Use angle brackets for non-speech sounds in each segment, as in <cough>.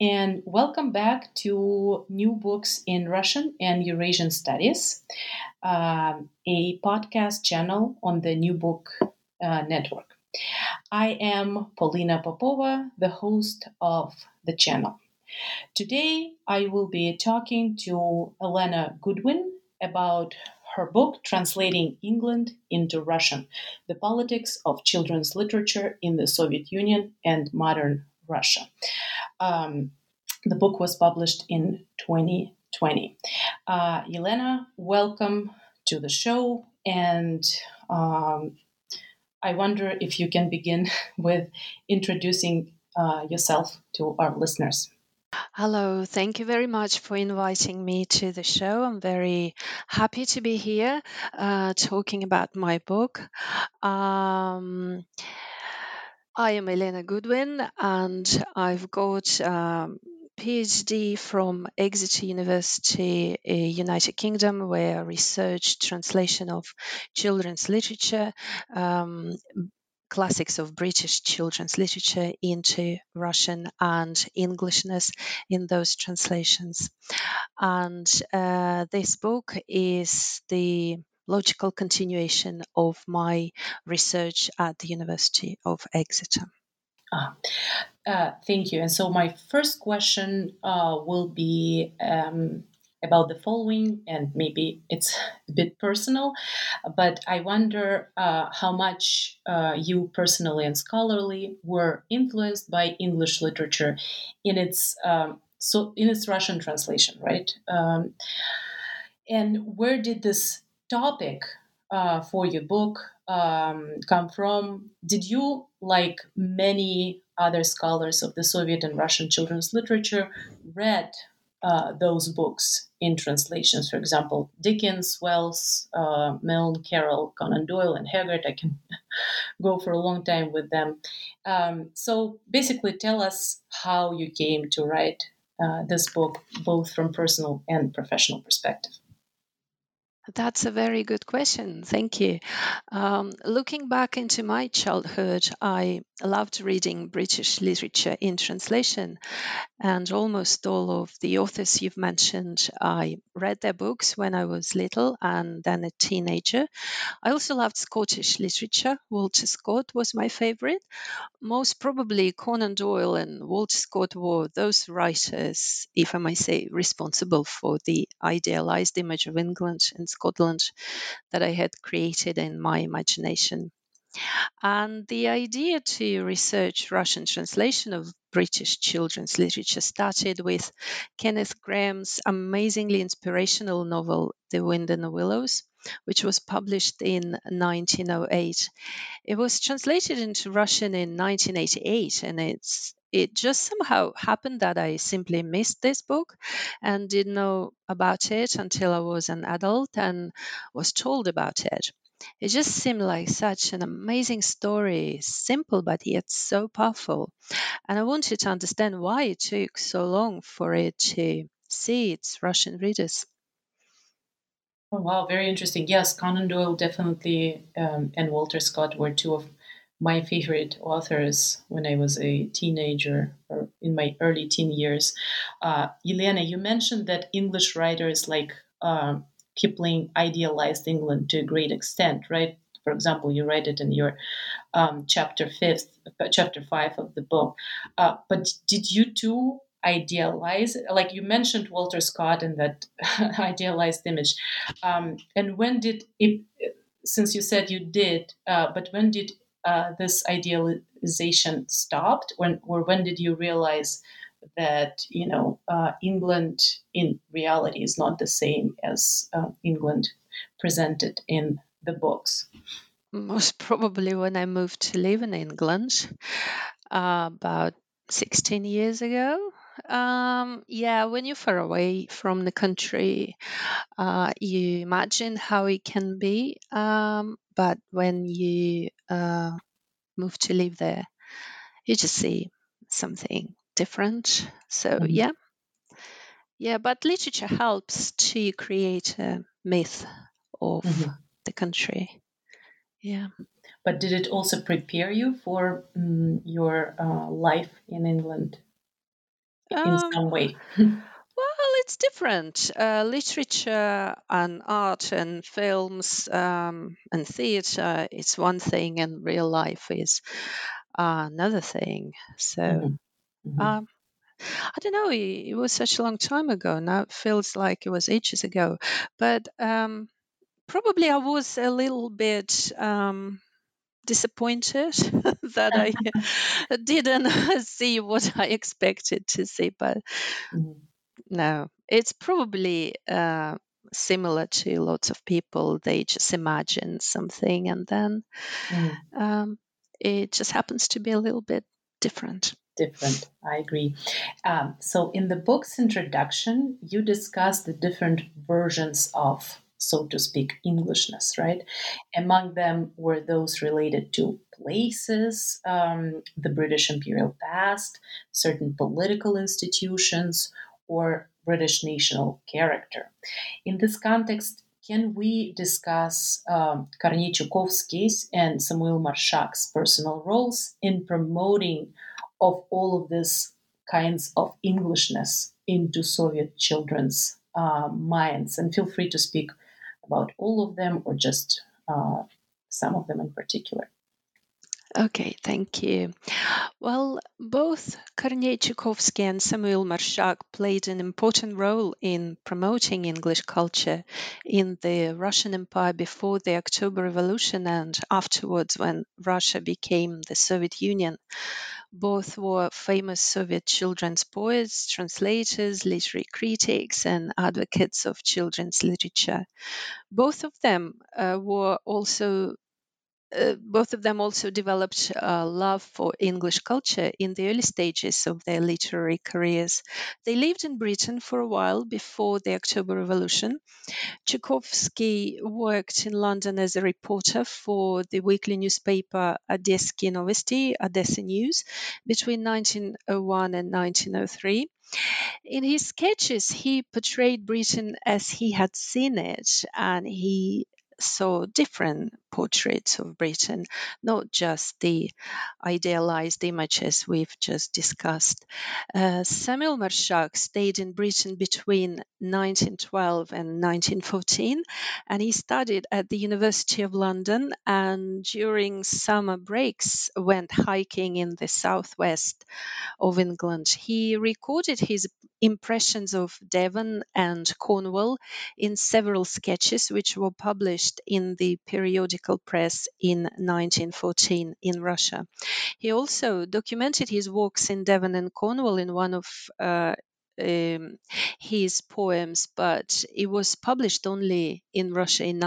and welcome back to New Books in Russian and Eurasian Studies, um, a podcast channel on the New Book uh, Network. I am Polina Popova, the host of the channel. Today, I will be talking to Elena Goodwin about her book, Translating England into Russian The Politics of Children's Literature in the Soviet Union and Modern Russia. Um, the book was published in 2020. Uh, Elena, welcome to the show. And um, I wonder if you can begin <laughs> with introducing uh, yourself to our listeners. Hello, thank you very much for inviting me to the show. I'm very happy to be here uh, talking about my book. Um, I am Elena Goodwin, and I've got um, PhD from Exeter University, uh, United Kingdom, where I researched translation of children's literature, um, classics of British children's literature into Russian and Englishness in those translations. And uh, this book is the logical continuation of my research at the University of Exeter. Ah, uh, thank you. And so, my first question uh, will be um, about the following, and maybe it's a bit personal, but I wonder uh, how much uh, you personally and scholarly were influenced by English literature in its um, so in its Russian translation, right? Um, and where did this topic uh, for your book um, come from? Did you, like many other scholars of the Soviet and Russian children's literature, read uh, those books in translations? For example, Dickens, Wells, uh, Milne, Carroll, Conan Doyle, and Haggard. I can <laughs> go for a long time with them. Um, so basically, tell us how you came to write uh, this book, both from personal and professional perspective. That's a very good question. Thank you. Um, looking back into my childhood, I loved reading British literature in translation, and almost all of the authors you've mentioned, I read their books when I was little and then a teenager. I also loved Scottish literature. Walter Scott was my favorite. Most probably Conan Doyle and Walter Scott were those writers, if I may say, responsible for the idealized image of England and Scotland that I had created in my imagination. And the idea to research Russian translation of British children's literature started with Kenneth Grahame's amazingly inspirational novel, The Wind in the Willows, which was published in 1908. It was translated into Russian in 1988, and it's it just somehow happened that I simply missed this book and didn't know about it until I was an adult and was told about it. It just seemed like such an amazing story, simple but yet so powerful. And I wanted to understand why it took so long for it to see its Russian readers. Oh, wow, very interesting. Yes, Conan Doyle definitely um, and Walter Scott were two of my favorite authors when I was a teenager or in my early teen years. Uh, Elena, you mentioned that English writers like uh, Kipling idealized England to a great extent, right? For example, you write it in your um, chapter fifth, uh, chapter five of the book. Uh, but did you too idealize like you mentioned walter scott in that <laughs> idealized image um, and when did it since you said you did uh, but when did uh, this idealization stopped when or when did you realize that you know uh, england in reality is not the same as uh, england presented in the books most probably when i moved to live in england uh, about 16 years ago um, yeah, when you're far away from the country, uh, you imagine how it can be. Um, but when you uh, move to live there, you just see something different. So, mm-hmm. yeah. Yeah, but literature helps to create a myth of mm-hmm. the country. Yeah. But did it also prepare you for um, your uh, life in England? in um, some way? Well, it's different. Uh, literature and art and films um, and theatre is one thing, and real life is uh, another thing. So, mm-hmm. Mm-hmm. Um, I don't know. It, it, was such a long time ago. Now it feels like it was ages ago. But um, probably I was a little bit um, disappointed <laughs> that I <laughs> didn't <laughs> see what I expected to see. But mm-hmm. no, it's probably uh, similar to lots of people. They just imagine something and then mm. um, it just happens to be a little bit different. Different, I agree. Um, so, in the book's introduction, you discuss the different versions of so to speak, Englishness, right? Among them were those related to places, um, the British imperial past, certain political institutions, or British national character. In this context, can we discuss um, and Samuil Marshak's personal roles in promoting of all of these kinds of Englishness into Soviet children's uh, minds? And feel free to speak about all of them or just uh, some of them in particular? Okay, thank you. Well, both Kornei Chukovsky and Samuel Marshak played an important role in promoting English culture in the Russian Empire before the October Revolution and afterwards when Russia became the Soviet Union. Both were famous Soviet children's poets, translators, literary critics, and advocates of children's literature. Both of them uh, were also uh, both of them also developed a love for English culture in the early stages of their literary careers. They lived in Britain for a while before the October Revolution. Chukovsky worked in London as a reporter for the weekly newspaper Odesskie Novosti, Odessa News, between 1901 and 1903. In his sketches, he portrayed Britain as he had seen it, and he saw different portraits of Britain, not just the idealized images we've just discussed. Uh, Samuil Marshak stayed in Britain between 1912 and 1914, and he studied at the University of London and during summer breaks went hiking in the southwest of England. He recorded his impressions of Devon and Cornwall in several sketches, which were published in the periodical press in 1914 in Russia. He also documented his walks in Devon and Cornwall in one of uh, um, his poems, but it was published only in Russia in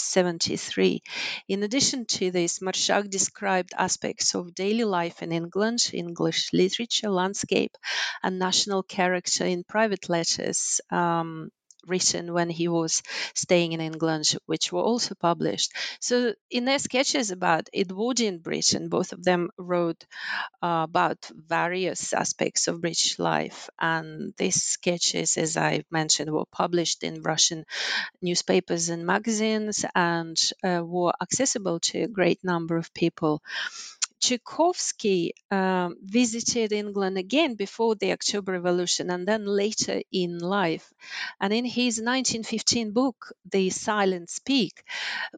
1973. In addition to this, Marshak described aspects of daily life in England, English literature, landscape, and national character in private letters. Um, written when he was staying in England, which were also published. So, in their sketches about Edwardian Britain, both of them wrote uh, about various aspects of British life. And these sketches, as I mentioned, were published in Russian newspapers and magazines and uh, were accessible to a great number of people. Chukovsky um, visited England again before the October Revolution and then later in life. And in his 1915 book, The Silent Speak,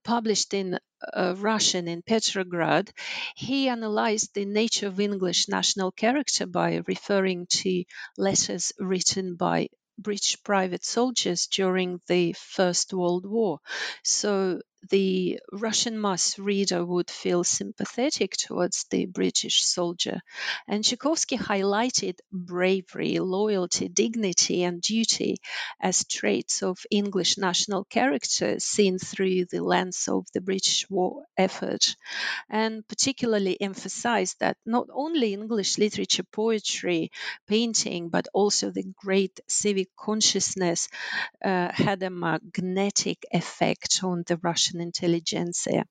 published in uh, Russian in Petrograd, he analyzed the nature of English national character by referring to letters written by British private soldiers during the First World War. So the Russian mass reader would feel sympathetic towards the British soldier. And Chukovsky highlighted bravery, loyalty, dignity, and duty as traits of English national character seen through the lens of the British war effort, and particularly emphasized that not only English literature, poetry, painting, but also the great civic consciousness uh, had a magnetic effect on the Russian intelligentsia.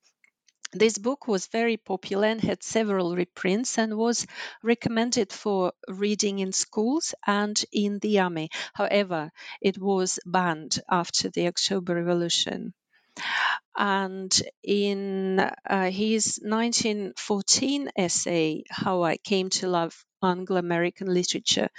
This book was very popular and had several reprints and was recommended for reading in schools and in the army. However, it was banned after the October Revolution. And in uh, his 1914 essay, How I Came to Love Anglo American Literature,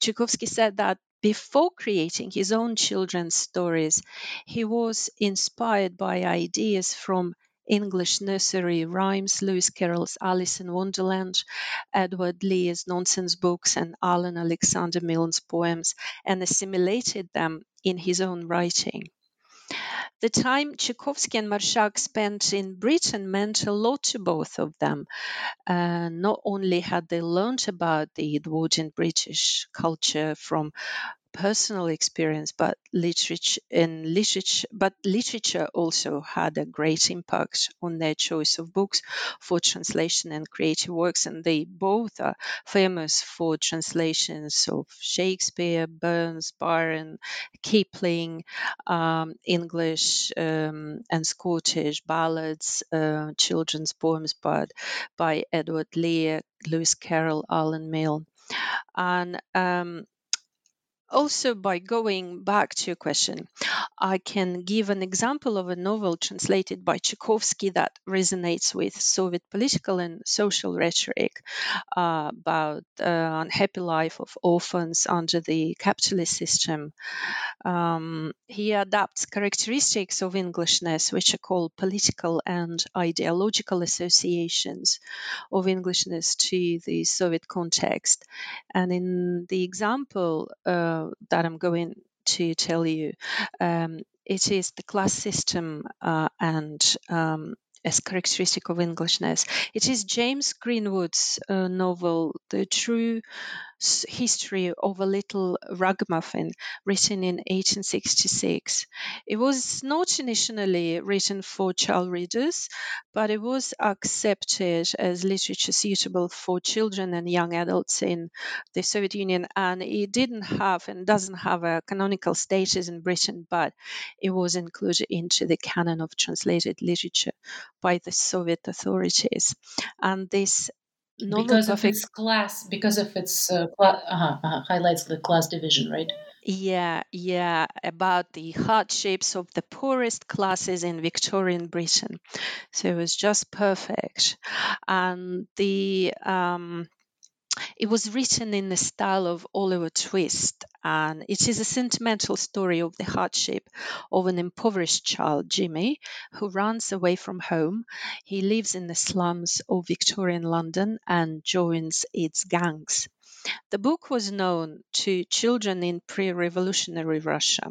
Chukovsky said that before creating his own children's stories, he was inspired by ideas from English nursery rhymes, Lewis Carroll's Alice in Wonderland, Edward Lear's nonsense books, and Alan Alexander Milne's poems, and assimilated them in his own writing. The time Chukovsky and Marshak spent in Britain meant a lot to both of them. Uh, not only had they learned about the Edwardian British culture from personal experience, but literature in literature, but literature also had a great impact on their choice of books for translation and creative works. And they both are famous for translations of Shakespeare, Burns, Byron, Kipling, um, English um, and Scottish ballads, uh, children's poems by, by Edward Lear, Lewis Carroll, Alan Milne, And um, also by going back to your question i can give an example of a novel translated by chukovsky that resonates with soviet political and social rhetoric uh, about the unhappy life of orphans under the capitalist system. Um, he adapts characteristics of englishness which are called political and ideological associations of englishness to the soviet context. And in the example uh, that I'm going to tell you. Um, it is the class system uh, and um, as characteristic of Englishness. It is James Greenwood's uh, novel, The True history of a little ragamuffin written in 1866. It was not initially written for child readers, but it was accepted as literature suitable for children and young adults in the Soviet Union. And it didn't have and doesn't have a canonical status in Britain, but it was included into the canon of translated literature by the Soviet authorities. And this because of its class because of its uh, cl- uh-huh, uh-huh, highlights the class division right? Yeah yeah about the hardships of the poorest classes in victorian britain. So it was just perfect. And the um, it was written in the style of Oliver Twist, and it is a sentimental story of the hardship of an impoverished child, Jimmy, who runs away from home. He lives in the slums of Victorian London and joins its gangs. The book was known to children in pre revolutionary Russia,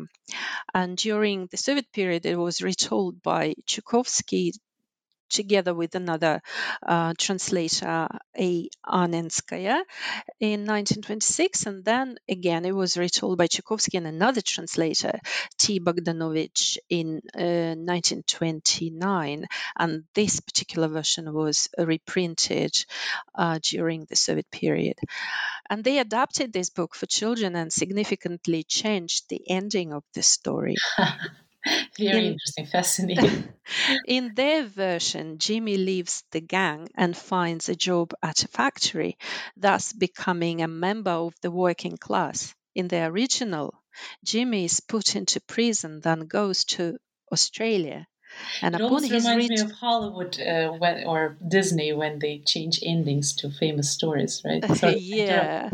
and during the Soviet period, it was retold by Chukovsky together with another uh, translator, A. Anenskaya, in 1926. And then again, it was retold by Chukovsky and another translator, T. Bogdanovich, in uh, 1929. And this particular version was reprinted uh, during the Soviet period. And they adapted this book for children and significantly changed the ending of the story. <laughs> <laughs> Very in, interesting, fascinating. <laughs> in their version, Jimmy leaves the gang and finds a job at a factory, thus becoming a member of the working class. In the original, Jimmy is put into prison, then goes to Australia and it almost reminds me of Hollywood uh, when, or Disney when they change endings to famous stories, right? So, <laughs> yeah,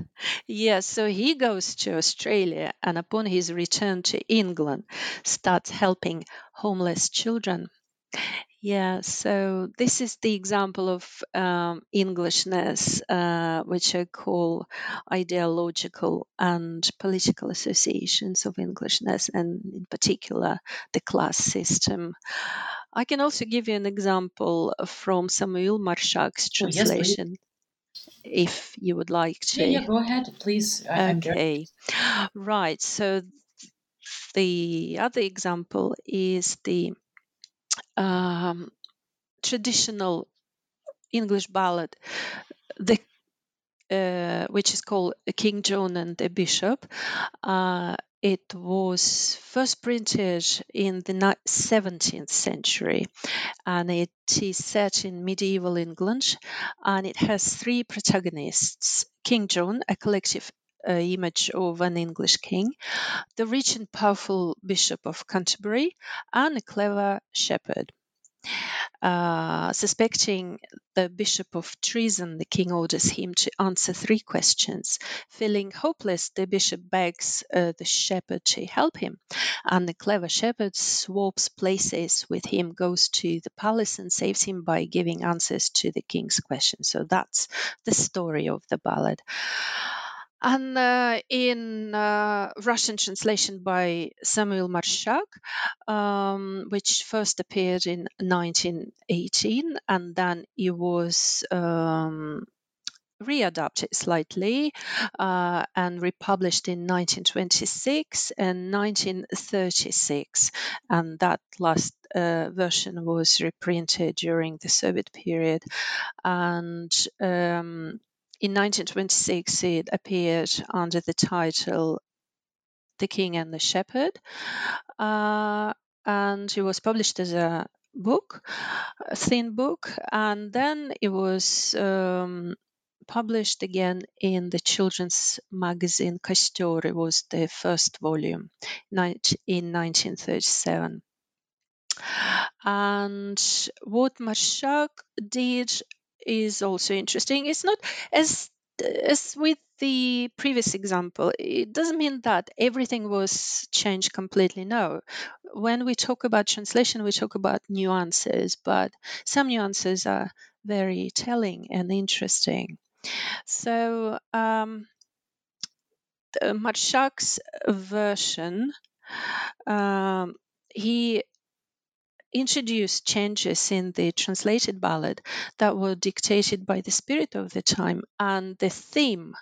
yeah. So he goes to Australia, and upon his return to England, starts helping homeless children. Yeah, so this is the example of um, Englishness, uh, which I call ideological and political associations of Englishness, and in particular the class system. I can also give you an example from Samuel Marshak's translation. Oh, yes, if you would like to. Yeah, yeah go ahead, please. Okay. Right. So the other example is the um, traditional English ballad, the uh, which is called King John and the Bishop. Uh, it was first printed in the 17th century and it is set in medieval England and it has three protagonists King John, a collective uh, image of an English king, the rich and powerful Bishop of Canterbury, and a clever shepherd. Uh, suspecting the bishop of treason, the king orders him to answer three questions. Feeling hopeless, the bishop begs uh, the shepherd to help him, and the clever shepherd swaps places with him, goes to the palace, and saves him by giving answers to the king's questions. So that's the story of the ballad. And uh, in uh, Russian translation by Samuel Marshak, um, which first appeared in 1918, and then it was um, readapted slightly uh, and republished in 1926 and 1936 and that last uh, version was reprinted during the soviet period. And um, in 1926, it appeared under the title The King and the Shepherd, uh, and it was published as a book, a thin book, and then it was um, published again in the children's magazine Koster. It was the first volume in 1937. And what Marshak did is also interesting. It's not as as with the previous example, it doesn't mean that everything was changed completely. No. When we talk about translation, we talk about nuances, but some nuances are very telling and interesting. So, um, Marshak's version, um, he introduced changes in the translated ballad that were dictated by the spirit of the time, and the theme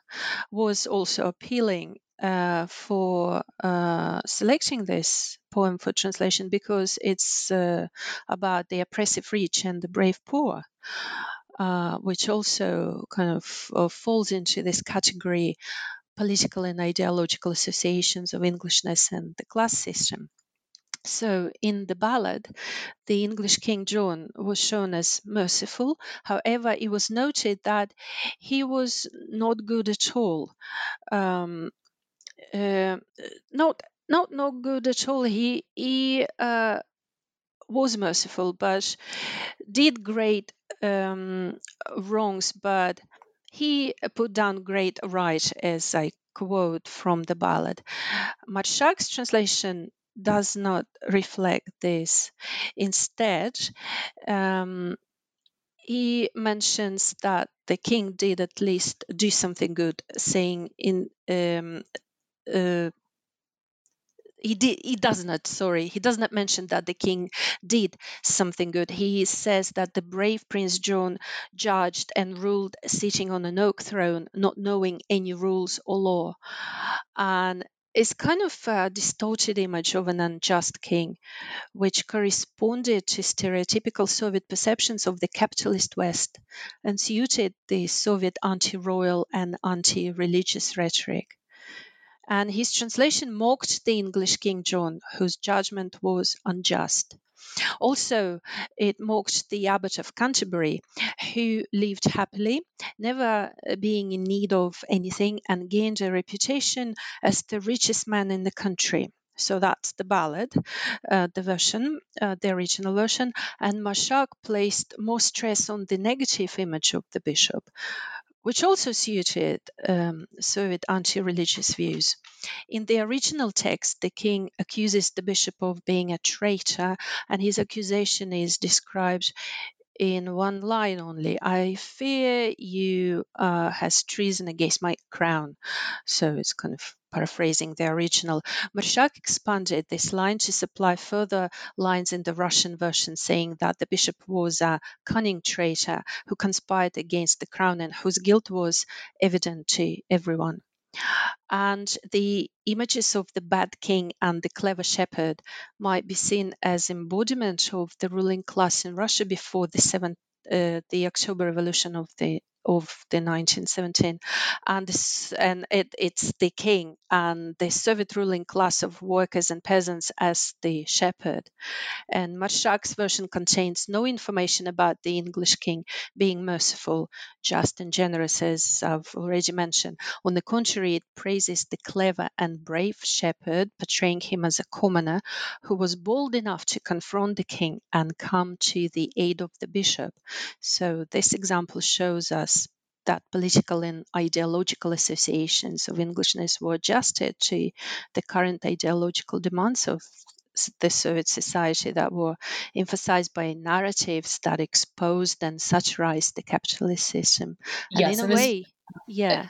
was also appealing uh, for uh, selecting this poem for translation because it's uh, about the oppressive rich and the brave poor. Uh, which also kind of uh, falls into this category political and ideological associations of Englishness and the class system. So, in the ballad, the English King John was shown as merciful. However, it was noted that he was not good at all. Um, uh, not not not good at all. He he uh, was merciful, but did great um, wrongs. But he put down great right, as I quote from the ballad. Marshak's translation does not reflect this. Instead, um, he mentions that the king did at least do something good, saying in um, uh, he did he does not sorry he does not mention that the king did something good he says that the brave prince john judged and ruled sitting on an oak throne not knowing any rules or law and it's kind of a distorted image of an unjust king, which corresponded to stereotypical Soviet perceptions of the capitalist West and suited the Soviet anti royal and anti religious rhetoric and his translation mocked the English King John, whose judgment was unjust. Also, it mocked the Abbot of Canterbury, who lived happily, never being in need of anything, and gained a reputation as the richest man in the country. So that's the ballad, uh, the version, uh, the original version. And Marshak placed more stress on the negative image of the bishop, which also suited um, Soviet anti religious views. In the original text, the king accuses the bishop of being a traitor, and his accusation is described in one line only I fear you uh, has treason against my crown. So it's kind of paraphrasing the original. Marshak expanded this line to supply further lines in the Russian version, saying that the bishop was a cunning traitor who conspired against the crown and whose guilt was evident to everyone. And the images of the bad king and the clever shepherd might be seen as embodiment of the ruling class in Russia before the seventh, uh, the October Revolution of the of the 1917 and this, and it, it's the king and the soviet ruling class of workers and peasants as the shepherd. And marshak's version contains no information about the english king being merciful just and generous as i've already mentioned. On the contrary it praises the clever and brave shepherd portraying him as a commoner who was bold enough to confront the king and come to the aid of the bishop. So this example shows us that political and ideological associations of Englishness were adjusted to the current ideological demands of the Soviet society that were emphasized by narratives that exposed and satirized the capitalist system. And yes, in a way, yeah.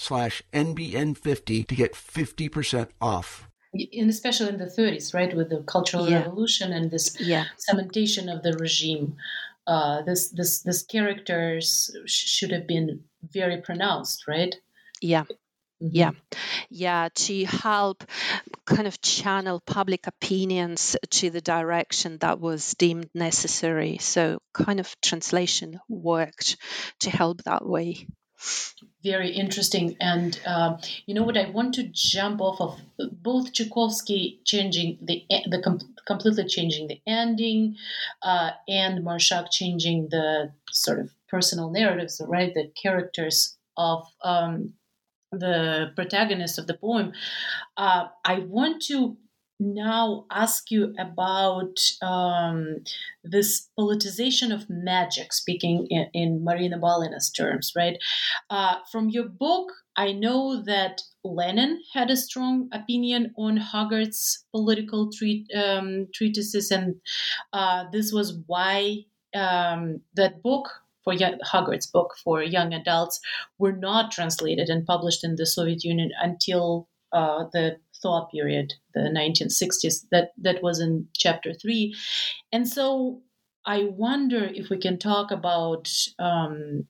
slash NBN50 to get 50% off. And especially in the 30s, right, with the Cultural Yeah. Revolution and this Yeah. cementation of the regime, uh, this this this characters sh- should have been very pronounced, right? Yeah. Mhm. Yeah, yeah, to help kind of channel public opinions to the direction that was deemed necessary. So, kind of translation worked to help that way. Very interesting. And um, you know what? I want to jump off of both Chukovsky changing the the com- completely changing the ending, uh, and Marshak changing the sort of personal narratives, right? The characters of um, the protagonist of the poem. Uh, I want to now ask you about um, this politicization of magic, speaking in, in Marina Balina's terms, right? Uh, from your book, I know that Lenin had a strong opinion on Hogarth's political treat, um, treatises, and uh, this was why um, that book for young, Hogarth's book for young adults were not translated and published in the Soviet Union until uh, the thaw period, the 1960s. That that was in chapter three, and so I wonder if we can talk about um,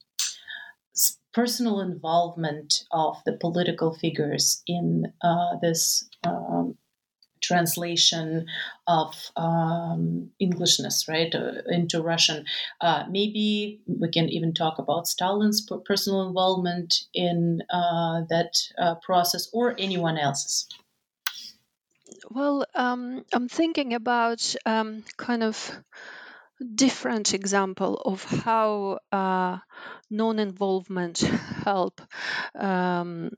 personal involvement of the political figures in uh, this um, translation of um, Englishness, right, uh, into Russian. Uh, maybe we can even talk about Stalin's personal involvement in uh, that uh, process or anyone else's. Well, um, I'm thinking about um, kind of different example of how uh, non-involvement help um,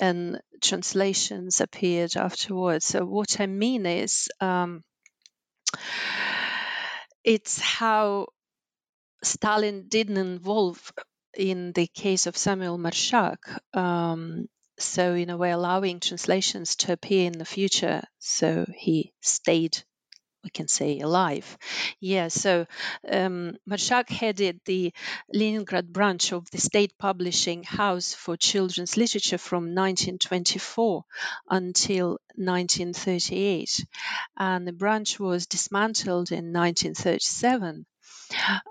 and translations appeared afterwards. So what I mean is, um, it's how Stalin didn't involve in the case of Samuel Marshak. Um, so in a way allowing translations to appear in the future so he stayed we can say alive. Yeah, so um, Marshak headed the Leningrad branch of the State Publishing House for Children's Literature from 1924 until 1938. And the branch was dismantled in 1937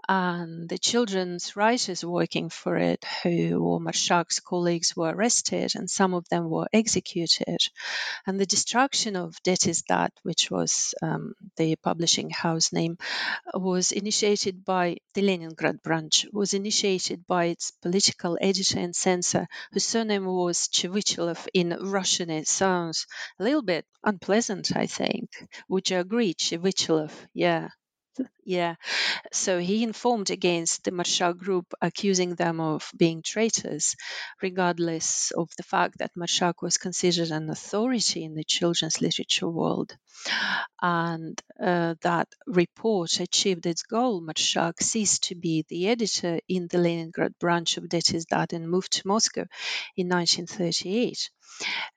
and the children's writers working for it, who were Marshak's colleagues, were arrested and some of them were executed. And the destruction of That, which was um, the publishing house name, was initiated by the Leningrad branch, was initiated by its political editor and censor, whose surname was Chevichelov. In Russian, it sounds a little bit unpleasant, I think. Would you agree, Chevichelov? Yeah yeah. So he informed against the Marshak group, accusing them of being traitors, regardless of the fact that Marshak was considered an authority in the children's literature world. And uh, that report achieved its goal. Marshak ceased to be the editor in the Leningrad branch of Detizdat and moved to Moscow in 1938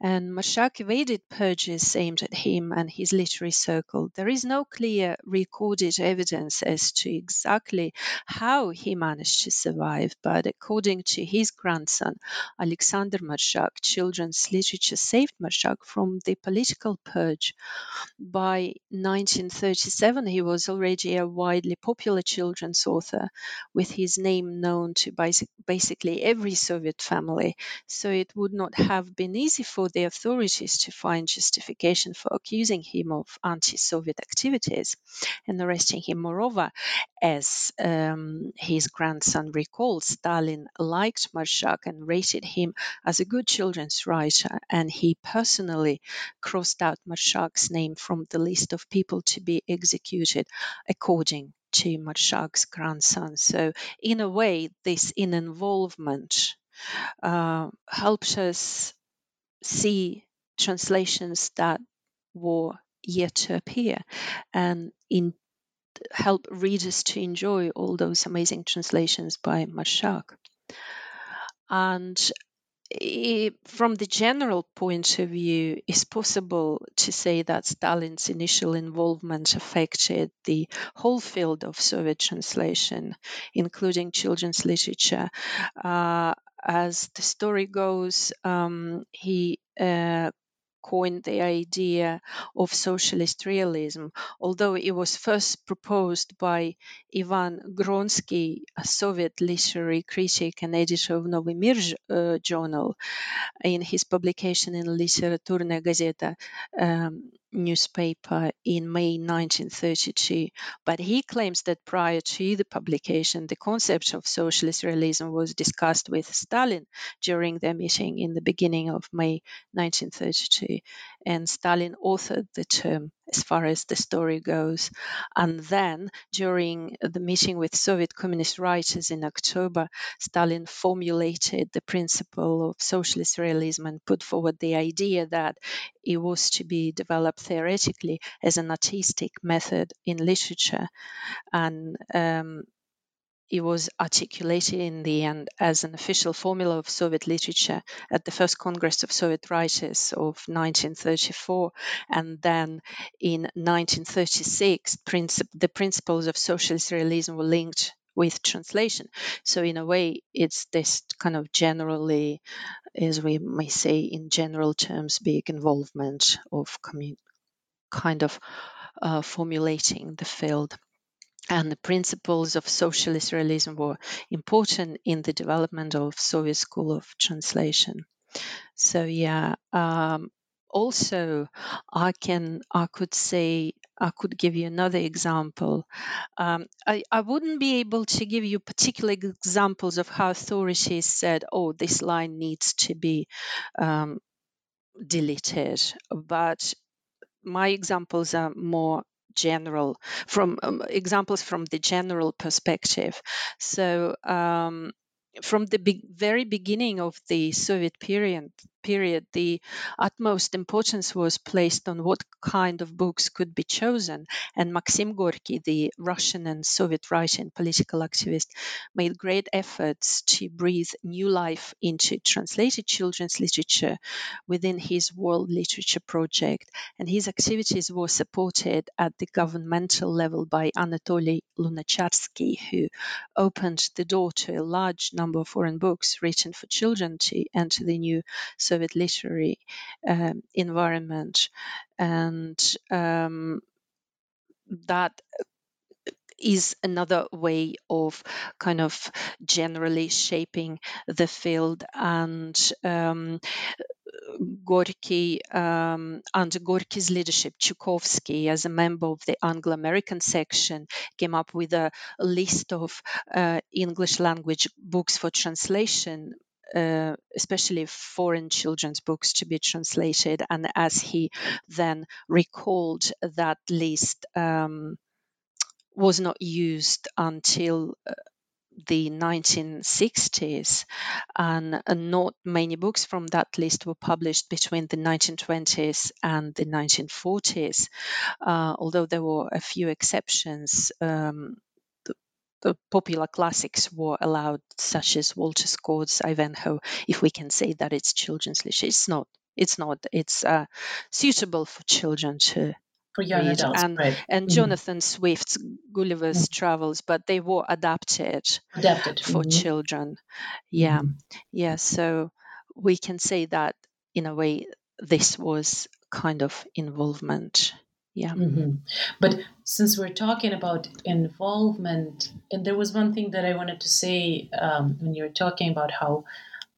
and Marshak evaded purges aimed at him and his literary circle. There is no clear recorded evidence as to exactly how he managed to survive, but according to his grandson, Alexander Marshak, children's literature saved Marshak from the political purge. By 1937, he was already a widely popular children's author, with his name known to basically every Soviet family, so it would not have been easy for the authorities to find justification for accusing him of anti Soviet activities and arresting him. Moreover, as um, his grandson recalled, Stalin liked Marshak and rated him as a good children's writer, and he personally crossed out Marshak's name from the list of people to be executed according to Marshak's grandson. So, in a way, this in involvement uh, helps us see translations that were yet to appear and in help readers to enjoy all those amazing translations by Marshak. And from the general point of view, it's possible to say that Stalin's initial involvement affected the whole field of Soviet translation, including children's literature. Uh, as the story goes, um, he uh, coined the idea of socialist realism, although it was first proposed by Ivan Gronsky, a Soviet literary critic and editor of Novy Mir uh, journal, in his publication in Literaturnaya Gazeta. Um, newspaper in May 1932. But he claims that prior to the publication, the concept of socialist realism was discussed with Stalin during their meeting in the beginning of May 1932. And Stalin authored the term as far as the story goes. And then, during the meeting with Soviet communist writers in October, Stalin formulated the principle of socialist realism and put forward the idea that it was to be developed theoretically as an artistic method in literature. And um, it was articulated in the end as an official formula of Soviet literature at the first Congress of Soviet Writers of 1934. And then in 1936, princip- the principles of socialist realism were linked with translation. So, in a way, it's this kind of generally, as we may say in general terms, big involvement of commun- kind of uh, formulating the field and the principles of socialist realism were important in the development of Soviet School of Translation. So yeah, um, also, I can I could say I could give you another example. Um, I, I wouldn't be able to give you particular examples of how authorities said, "Oh, this line needs to be um, deleted," but my examples are more general from um, examples from the general perspective. So. Um, from the be- very beginning of the Soviet period, period, the utmost importance was placed on what kind of books could be chosen. And Maxim Gorky, the Russian and Soviet writer and political activist, made great efforts to breathe new life into translated children's literature within his World Literature Project. And his activities were supported at the governmental level by Anatoly Lunacharsky, who opened the door to a large number of foreign books written for children to enter the new Soviet literary um, environment. And um, that is another way of kind of generally shaping the field and um, Gorky, um, under Gorky's leadership, Chukovsky, as a member of the Anglo American section, came up with a, a list of uh, English language books for translation. Uh, especially foreign children's books to be translated. And as he then recalled, that list um, was not used until uh, the 1960s, and, and, not many books from that list were published between the 1920s and the 1940s, uh, although there were a few exceptions. Um, the, popular classics were allowed, such as Walter Scott's Ivanhoe, if we can say that it's children's literature. It's not. It's not. It's uh, suitable for children to for young read. adults, and right. and Mhm. Jonathan Swift's Gulliver's Travels, but they were adapted Adapted. for Mhm. children. Yeah, yeah. So we can say that in a way, this was kind of involvement. Yeah. Mhm. But since we're talking about involvement, and there was one thing that I wanted to say um, when you were talking about how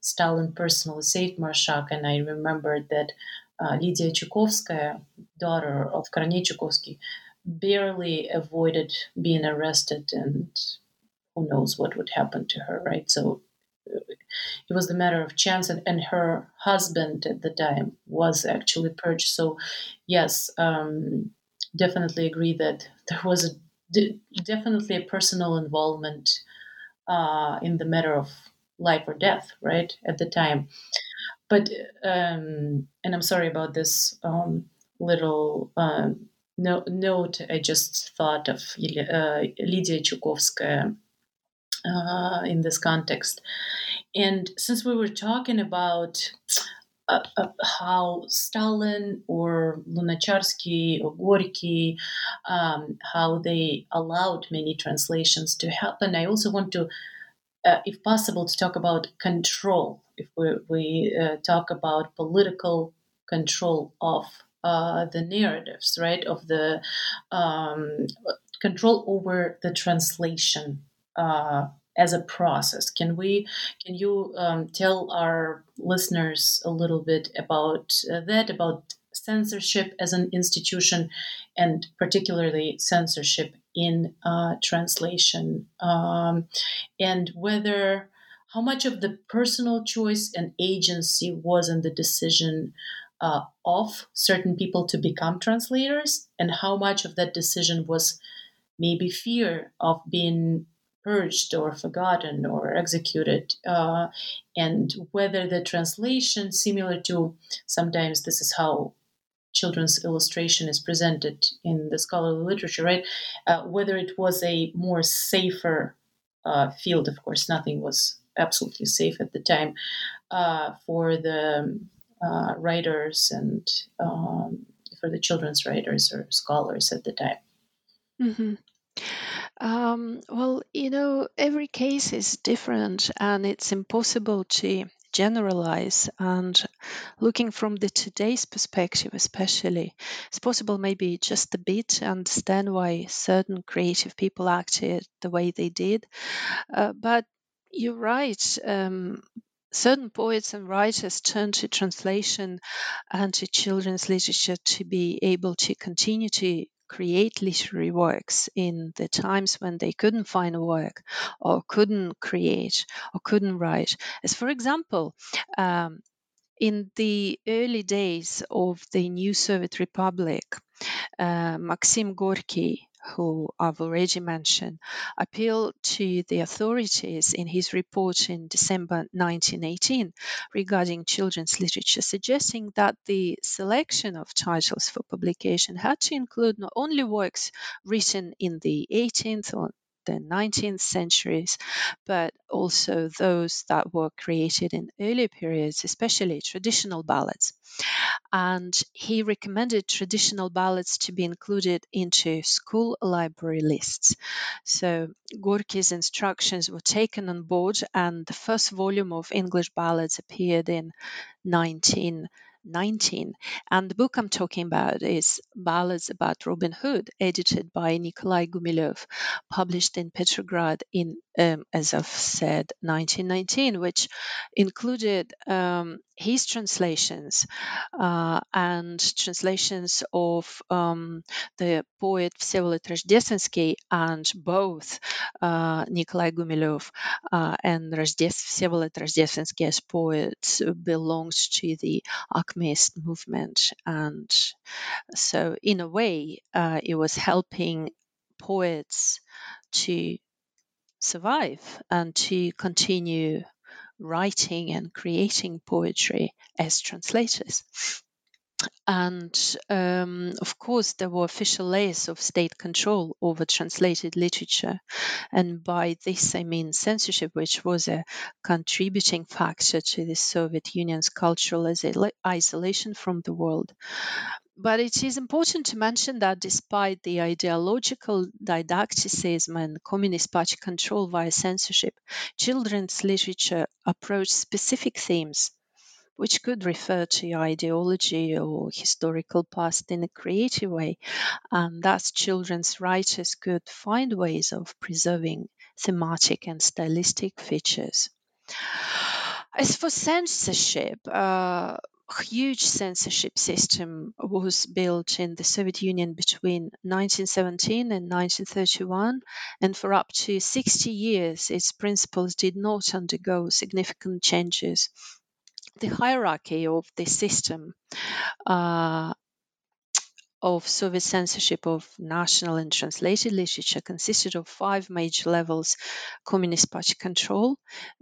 Stalin personally saved Marshak, and I remembered that uh, Lydia Chukovskaya, daughter of Kornei Chukovsky, barely avoided being arrested, and who knows what would happen to her, right? So it was the matter of chance, and, and her husband at the time was actually purged. So, yes, um, definitely agree that there was a, de- definitely a personal involvement uh, in the matter of life or death, right, at the time. But, um, and I'm sorry about this um, little um, no, note, I just thought of uh, Lydia Chukovskaya uh, in this context. And since we were talking about uh, uh, how Stalin or Lunacharsky or Gorky, um, how they allowed many translations to happen, I also want to, uh, if possible, to talk about control. If we, we uh, talk about political control of uh, the narratives, right, of the um, control over the translation uh, as a process. Can we? Can you um, tell our listeners a little bit about uh, that? About censorship as an institution, and particularly censorship in uh, translation, um, and whether how much of the personal choice and agency was in the decision uh, of certain people to become translators, and how much of that decision was maybe fear of being purged or forgotten or executed, uh, and whether the translation, similar to sometimes this is how children's illustration is presented in the scholarly literature, right? Uh, whether it was a more safer uh, field, of course, nothing was absolutely safe at the time uh, for the uh, writers and um, for the children's writers or scholars at the time. Mm-hmm. Um, well, you know, every case is different and it's impossible to generalize. And looking from the today's perspective, especially, it's possible maybe just a bit to understand why certain creative people acted the way they did. Uh, but you're right. Um, certain poets and writers turned to translation and to children's literature to be able to continue to create literary works in the times when they couldn't find a work or couldn't create or couldn't write. As for example, um, in the early days of the new Soviet Republic, uh, Maxim Gorky who I've already mentioned, appealed to the authorities in his report in December 1918 regarding children's literature, suggesting that the selection of titles for publication had to include not only works written in the 18th or the 19th centuries, but also those that were created in earlier periods, especially traditional ballads and he recommended traditional ballads to be included into school library lists. So Gorky's instructions were taken on board, and the first volume of English ballads appeared in 19. 19. 19. And the book I'm talking about is Ballads About Robin Hood, edited by Nikolai Gumilev, published in Petrograd in, um, as I've said, 1919, which included um, his translations uh, and translations of um, the poet Vsevolod Rozhdestvensky and both uh, Nikolai Gumilev uh, and Vsevolod Rozhdestvensky as poets belongs to the Movement. And so, in a way, uh, it was helping poets to survive and to continue writing and creating poetry as translators. And um, of course, there were official layers of state control over translated literature. And by this, I mean censorship, which was a contributing factor to the Soviet Union's cultural isolation from the world. But it is important to mention that despite the ideological didacticism and Communist Party control via censorship, children's literature approached specific themes which could refer to ideology or historical past in a creative way. And thus, children's writers could find ways of preserving thematic and stylistic features. As for censorship, uh, huge censorship system was built in the Soviet Union between 1917 and 1931, and for up to 60 years, its principles did not undergo significant changes. The hierarchy of the system uh, of Soviet censorship of national and translated literature consisted of five major levels Communist Party control,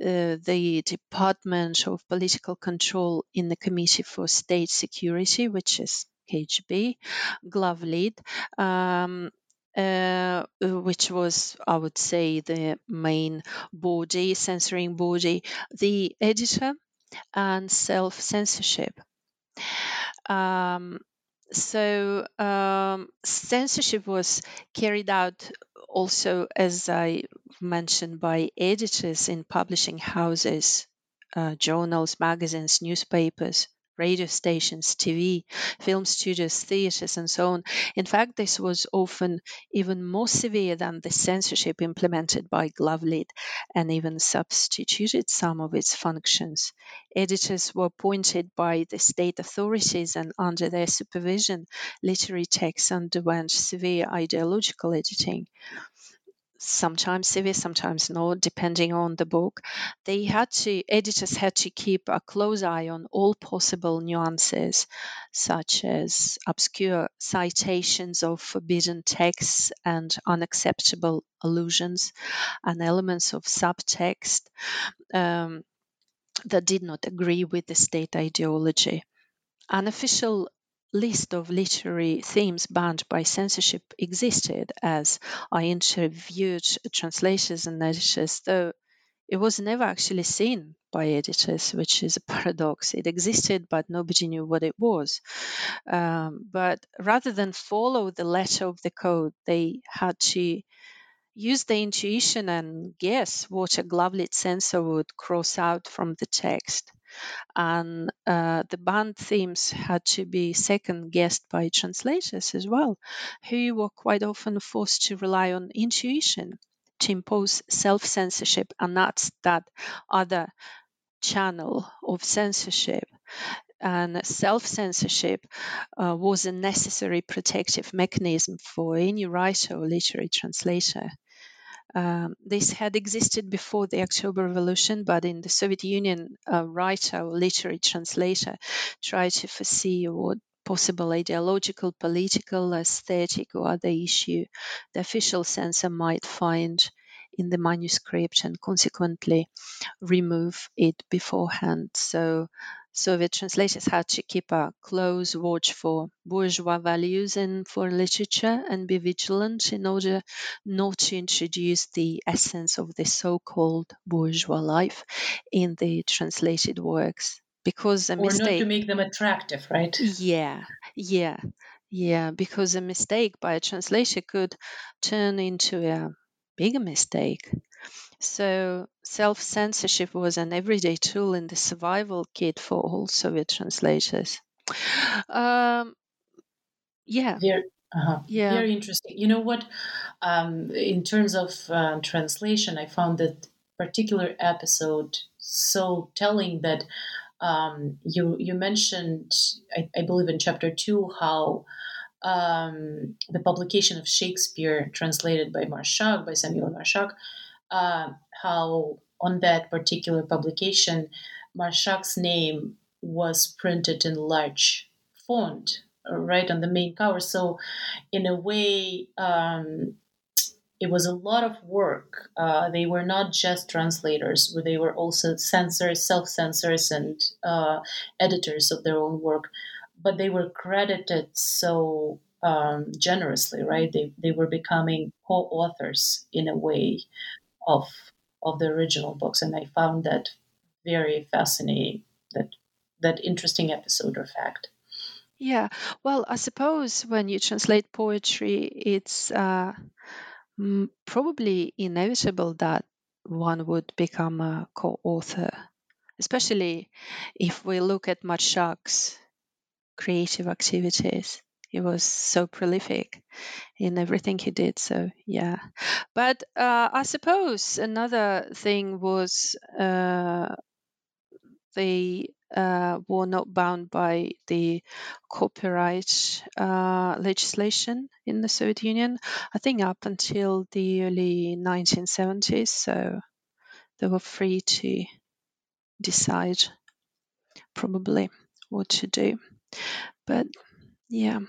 uh, the Department of Political Control in the Committee for State Security, which is KGB, Glavlit, um, uh, which was, I would say, the main body, censoring body, the editor, and self censorship. Um, so um, censorship was carried out also, as I mentioned, by editors in publishing houses, uh, journals, magazines, newspapers, radio stations, TV, film studios, theaters, and so on. In fact, this was often even more severe than the censorship implemented by Glavlit and even substituted some of its functions. Editors were appointed by the state authorities, and under their supervision, literary texts underwent severe ideological editing sometimes severe, sometimes not, depending on the book. They had to, editors had to keep a close eye on all possible nuances, such as obscure citations of forbidden texts and unacceptable allusions, and elements of subtext um, that did not agree with the state ideology. Unofficial list of literary themes banned by censorship existed as I interviewed translators and editors, though it was never actually seen by editors, which is a <laughs> paradox. It existed, but nobody knew what it was. Um, but rather than follow the letter of the code, they had to use the intuition and guess what a Glavlit censor would cross out from the text and uh, the banned themes had to be second guessed by translators as well, who were quite often forced to rely on intuition to impose self censorship, and that's that other channel of censorship and self censorship uh, was a necessary protective mechanism for any writer or literary translator. Um, this had existed before the October Revolution, but in the Soviet Union, a writer or literary translator tried to foresee what possible ideological, political, aesthetic, or other issue the official censor might find in the manuscript and consequently remove it beforehand. So Soviet translators had to keep a close watch for bourgeois values and for literature and be vigilant in order not to introduce the essence of the so called bourgeois life in the translated works. Because a or mistake. Or not to make them attractive, right? Yeah, yeah, yeah. Because a mistake by a translator could turn into a bigger mistake. So self censorship was an everyday tool in the survival kit for all Soviet translators. Um, yeah. Very, uh-huh. Yeah. Very interesting. You know what? Um, in terms of uh, translation, I found that particular episode so telling that um, you you mentioned, I, I, believe in chapter two, how um, the publication of Shakespeare, translated by Marshak, by Samuel Marshak, uh, how on that particular publication, Marshak's name was printed in large font uh, right on the main cover. So, in a way, um, it was a lot of work. Uh, they were not just translators, they were also censors, self censors, and uh, editors of their own work. But they were credited so um, generously, right? They, they were becoming co authors in a way of of the original books, and I found that very fascinating. That that interesting episode or fact. Yeah, well, I suppose when you translate poetry, it's uh, probably inevitable that one would become a co-author, especially if we look at Marshak's creative activities he was so prolific in everything he did. So yeah, but uh, I suppose another thing was uh, they uh, were not bound by the copyright uh, legislation in the Soviet Union. I think up until the early 1970s, so they were free to decide probably what to do. But yeah,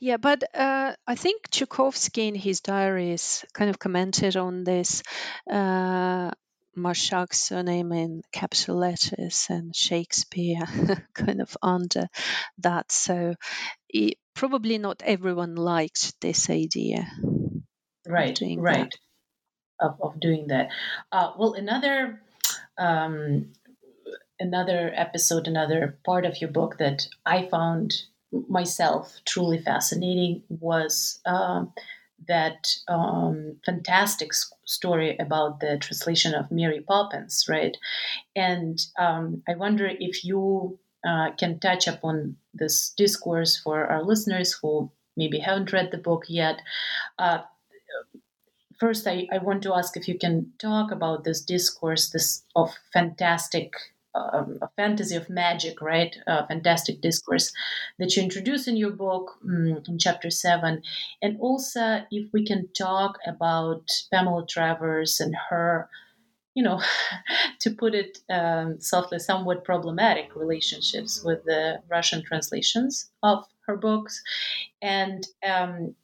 yeah, but uh, I think Chukovsky in his diaries kind of commented on this. Uh, Marshak's surname in capital letters and Shakespeare <laughs> kind of under that. So it, probably not everyone liked this idea. Right, right, of, of doing that. Uh, well, another um, another episode, another part of your book that I found myself truly fascinating was uh, that um, fantastic story about the translation of Mary Poppins, right? And um, I wonder if you uh, can touch upon this discourse for our listeners who maybe haven't read the book yet. Uh, first, I, I want to ask if you can talk about this discourse, this of fantastic um, a fantasy of magic, right? A fantastic discourse that you introduce in your book um, in chapter seven. And also, if we can talk about Pamela Travers and her, you know, <laughs> to put it um, softly, somewhat problematic relationships with the Russian translations of her books and um,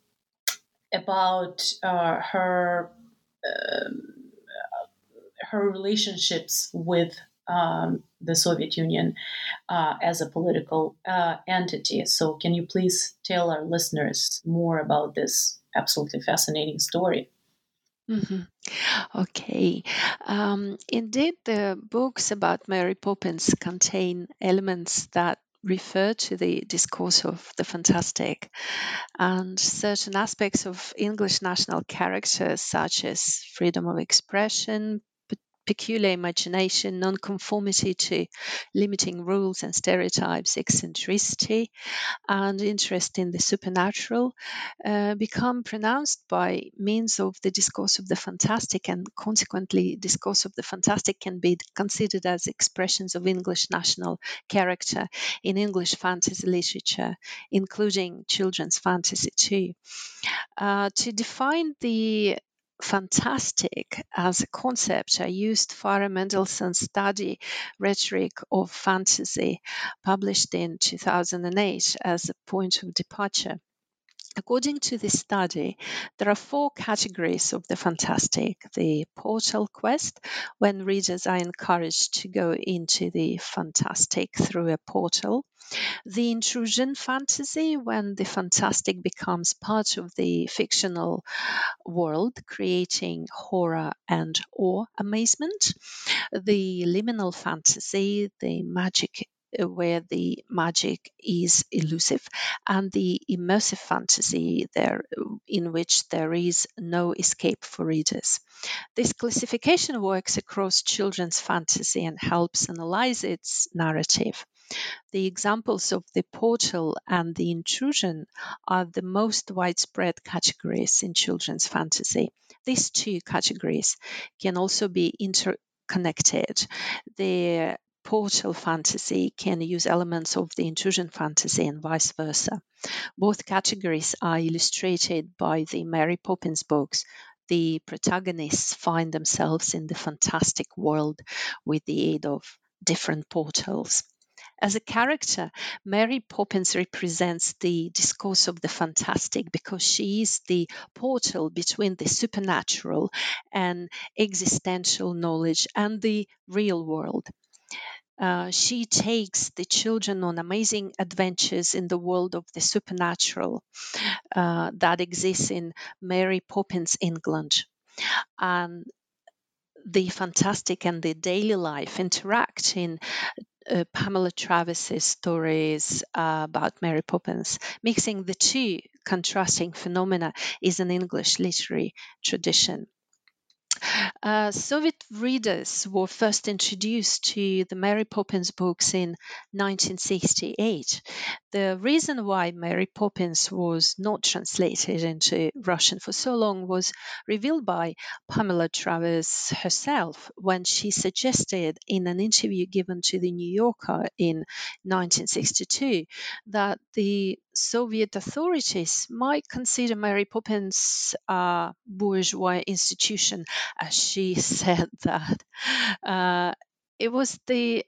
about uh, her. Um, her relationships with um, the Soviet Union uh, as a political uh, entity. So, can you please tell our listeners more about this absolutely fascinating story? Mm-hmm. Okay. Um, indeed, the books about Mary Poppins contain elements that refer to the discourse of the fantastic and certain aspects of English national character, such as freedom of expression, peculiar imagination, nonconformity to limiting rules and stereotypes, eccentricity, and interest in the supernatural uh, become pronounced by means of the discourse of the fantastic, and consequently, discourse of the fantastic can be considered as expressions of English national character in English fantasy literature, including children's fantasy too. Uh, to define the fantastic as a concept. I used Farah Mendlesohn's study Rhetoric of Fantasy, published in 2008, as a point of departure. According to this study, there are four categories of the fantastic. The portal quest, when readers are encouraged to go into the fantastic through a portal, the intrusion fantasy, when the fantastic becomes part of the fictional world, creating horror and awe amazement, the liminal fantasy, the magic Uh, where the magic is elusive and the immersive fantasy there uh, in which there is no escape for readers this classification works across children's fantasy and helps analyze its narrative the examples of the portal and the intrusion are the most widespread categories in children's fantasy. These two categories can also be interconnected. The portal fantasy can use elements of the intrusion fantasy and vice versa. Both categories are illustrated by the Mary Poppins books. The protagonists find themselves in the fantastic world with the aid of different portals. As a character, Mary Poppins represents the discourse of the fantastic because she is the portal between the supernatural and existential knowledge and the real world. Uh, she takes the children on amazing adventures in the world of the supernatural uh, that exists in Mary Poppins England. And the fantastic and the daily life interact in uh, Pamela Travers's stories uh, about Mary Poppins. Mixing the two contrasting phenomena is an English literary tradition. Uh, Soviet readers were first introduced to the Mary Poppins books in 1968. The reason why Mary Poppins was not translated into Russian for so long was revealed by Pamela Travers herself when she suggested in an interview given to the New Yorker in 1962 that the Soviet authorities might consider Mary Poppins a bourgeois institution, as she <laughs> said that. Uh, it was the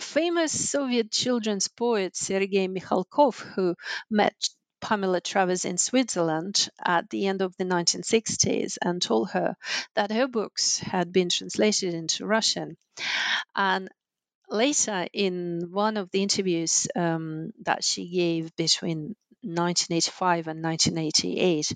famous Soviet children's poet Sergei Mikhalkov who met Pamela Travers in Switzerland at the end of the 1960s and told her that her books had been translated into Russian. And later, in one of the interviews um, that she gave between 1985 and 1988,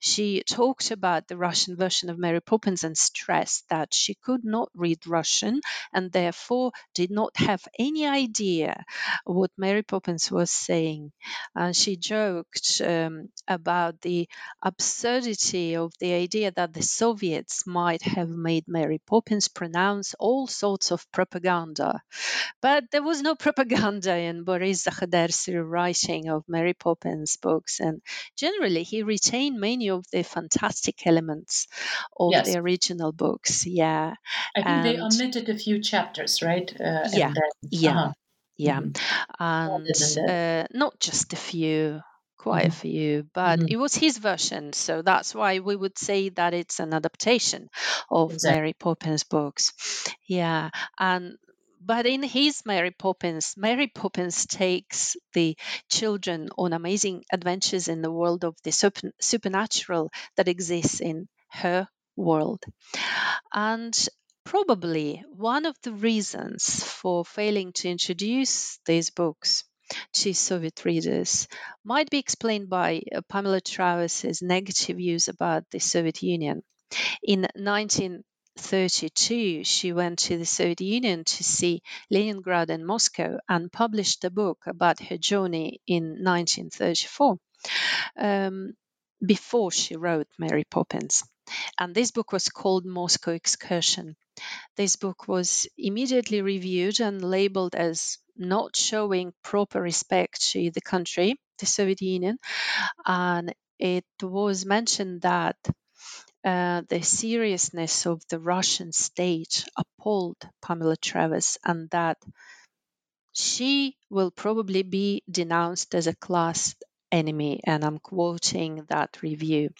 she talked about the Russian version of Mary Poppins and stressed that she could not read Russian and therefore did not have any idea what Mary Poppins was saying. Uh, she joked um, about the absurdity of the idea that the Soviets might have made Mary Poppins pronounce all sorts of propaganda. But there was no propaganda in Boris Zakhoder's writing of Mary Poppins Poppins books, and generally he retained many of the fantastic elements of yes. the original books. Yeah, I think and, they omitted a few chapters, right? Uh, yeah, then, yeah, uh-huh. yeah, mm-hmm. and uh, not just a few quite mm-hmm. a few, but mm-hmm. it was his version, so that's why we would say that it's an adaptation of exactly. Mary Poppins books. Yeah, and but in his Mary Poppins, Mary Poppins takes the children on amazing adventures in the world of the super, supernatural that exists in her world. And probably one of the reasons for failing to introduce these books to Soviet readers might be explained by uh, Pamela Travers's negative views about the Soviet Union. In 19 32, she went to the Soviet Union to see Leningrad and Moscow and published a book about her journey in 1934 um, before she wrote Mary Poppins. And this book was called Moscow Excursion. This book was immediately reviewed and labeled as not showing proper respect to the country, the Soviet Union, and it was mentioned that uh, the seriousness of the Russian state appalled Pamela Travers and that she will probably be denounced as a class enemy, and I'm quoting that review.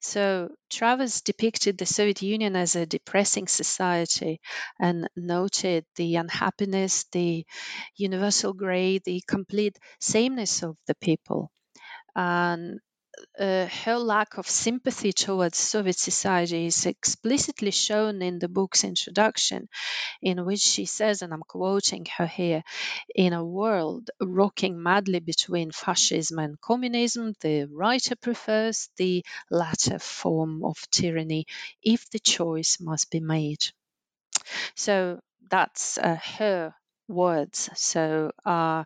So, Travers depicted the Soviet Union as a depressing society and noted the unhappiness, the universal grey, the complete sameness of the people. And uh, her lack of sympathy towards Soviet society is explicitly shown in the book's introduction, in which she says, and I'm quoting her here In a world rocking madly between fascism and communism, the writer prefers the latter form of tyranny if the choice must be made. So that's uh, her words. So, uh,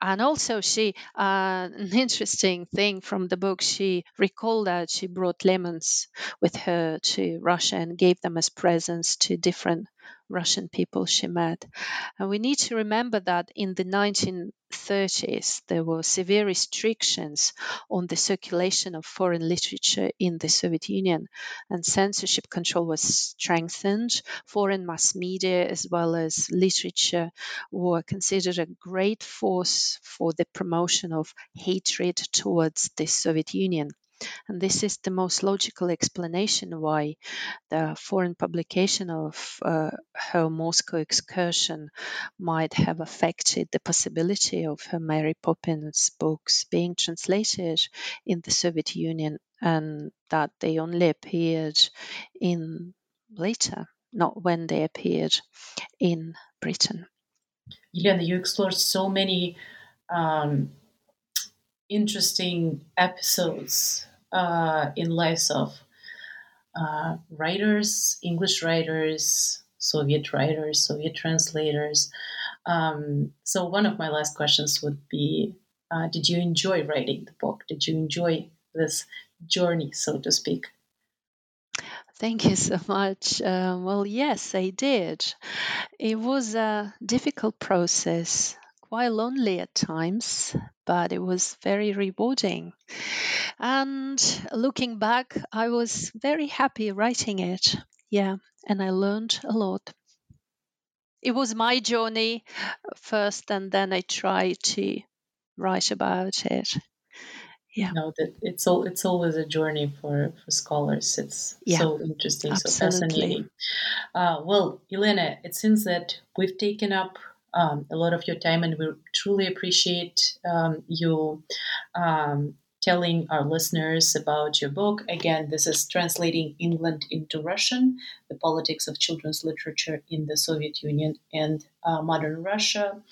and also she, uh, an <laughs> interesting thing from the book, she recalled that she brought lemons with her to Russia and gave them as presents to different Russian people she met. And we need to remember that in the 1930s, there were severe restrictions on the circulation of foreign literature in the Soviet Union, and censorship control was strengthened. Foreign mass media, as well as literature, were considered a great force for the promotion of hatred towards the Soviet Union. And this is the most logical explanation why the foreign publication of uh, her Moscow excursion might have affected the possibility of her Mary Poppins books being translated in the Soviet Union and that they only appeared in later, not when they appeared in Britain. Elena, you explored so many um, interesting episodes uh, in lives of uh, writers, English writers, Soviet writers, Soviet translators. Um, so one of my last questions would be: uh, Did you enjoy writing the book? Did you enjoy this journey, so to speak? Thank you so much. Uh, well, yes, I did. It was a difficult process quite lonely at times, but it was very rewarding. And looking back, I was very happy writing it. Yeah, and I learned a lot. It was my journey first, and then I tried to write about it. Yeah. No, that it's all it's always a journey for for scholars. It's yeah, so interesting, absolutely. so fascinating. Uh, well, Elena, it seems that we've taken up um, a lot of your time, and we truly appreciate um, you um, telling our listeners about your book. Again, this is Translating England into Russian The Politics of Children's Literature in the Soviet Union and uh, Modern Russia.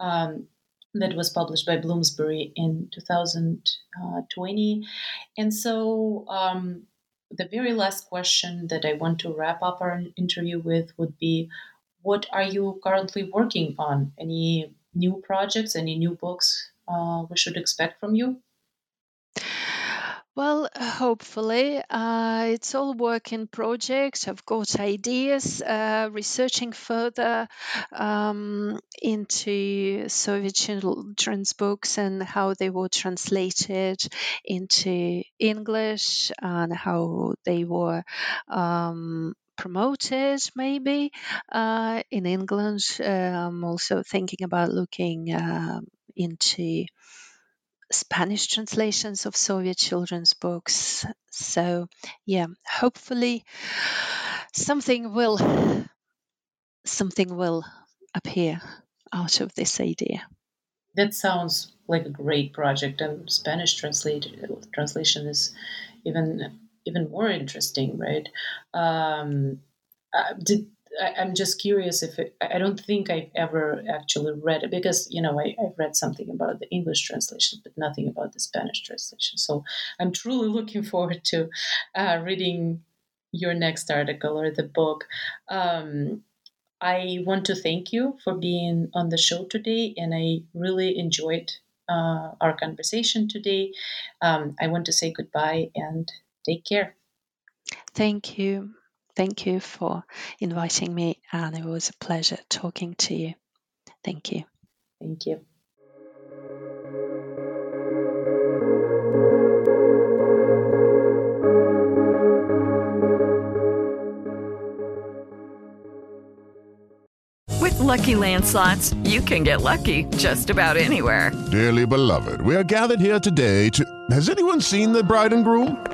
Um, that was published by Bloomsbury in 2020. And so, um, the very last question that I want to wrap up our interview with would be what are you currently working on? Any new projects, any new books uh, we should expect from you? Well, hopefully, uh, it's all work in project. I've got ideas, uh, researching further um, into Soviet children's books and how they were translated into English and how they were um, promoted maybe uh, in England. Uh, I'm also thinking about looking uh, into Spanish translations of Soviet children's books. So, yeah, hopefully something will something will appear out of this idea. That sounds like a great project, and Spanish translated translation is even even more interesting, right? Um, uh, did I, am just curious if it, I don't think I've ever actually read it because you know I, have read something about the English translation, but nothing about the Spanish translation. So I'm truly <laughs> looking forward to uh, reading your next article or the book. Um, I want to thank you for being on the show today, and I really enjoyed uh, our conversation today. Um, I want to say goodbye and take care. Thank you. Thank you for inviting me, and it was a pleasure talking to you. Thank you. Thank you. With Lucky Land slots, you can get lucky just about anywhere. Dearly beloved, we are gathered here today to. Has anyone seen the bride and groom?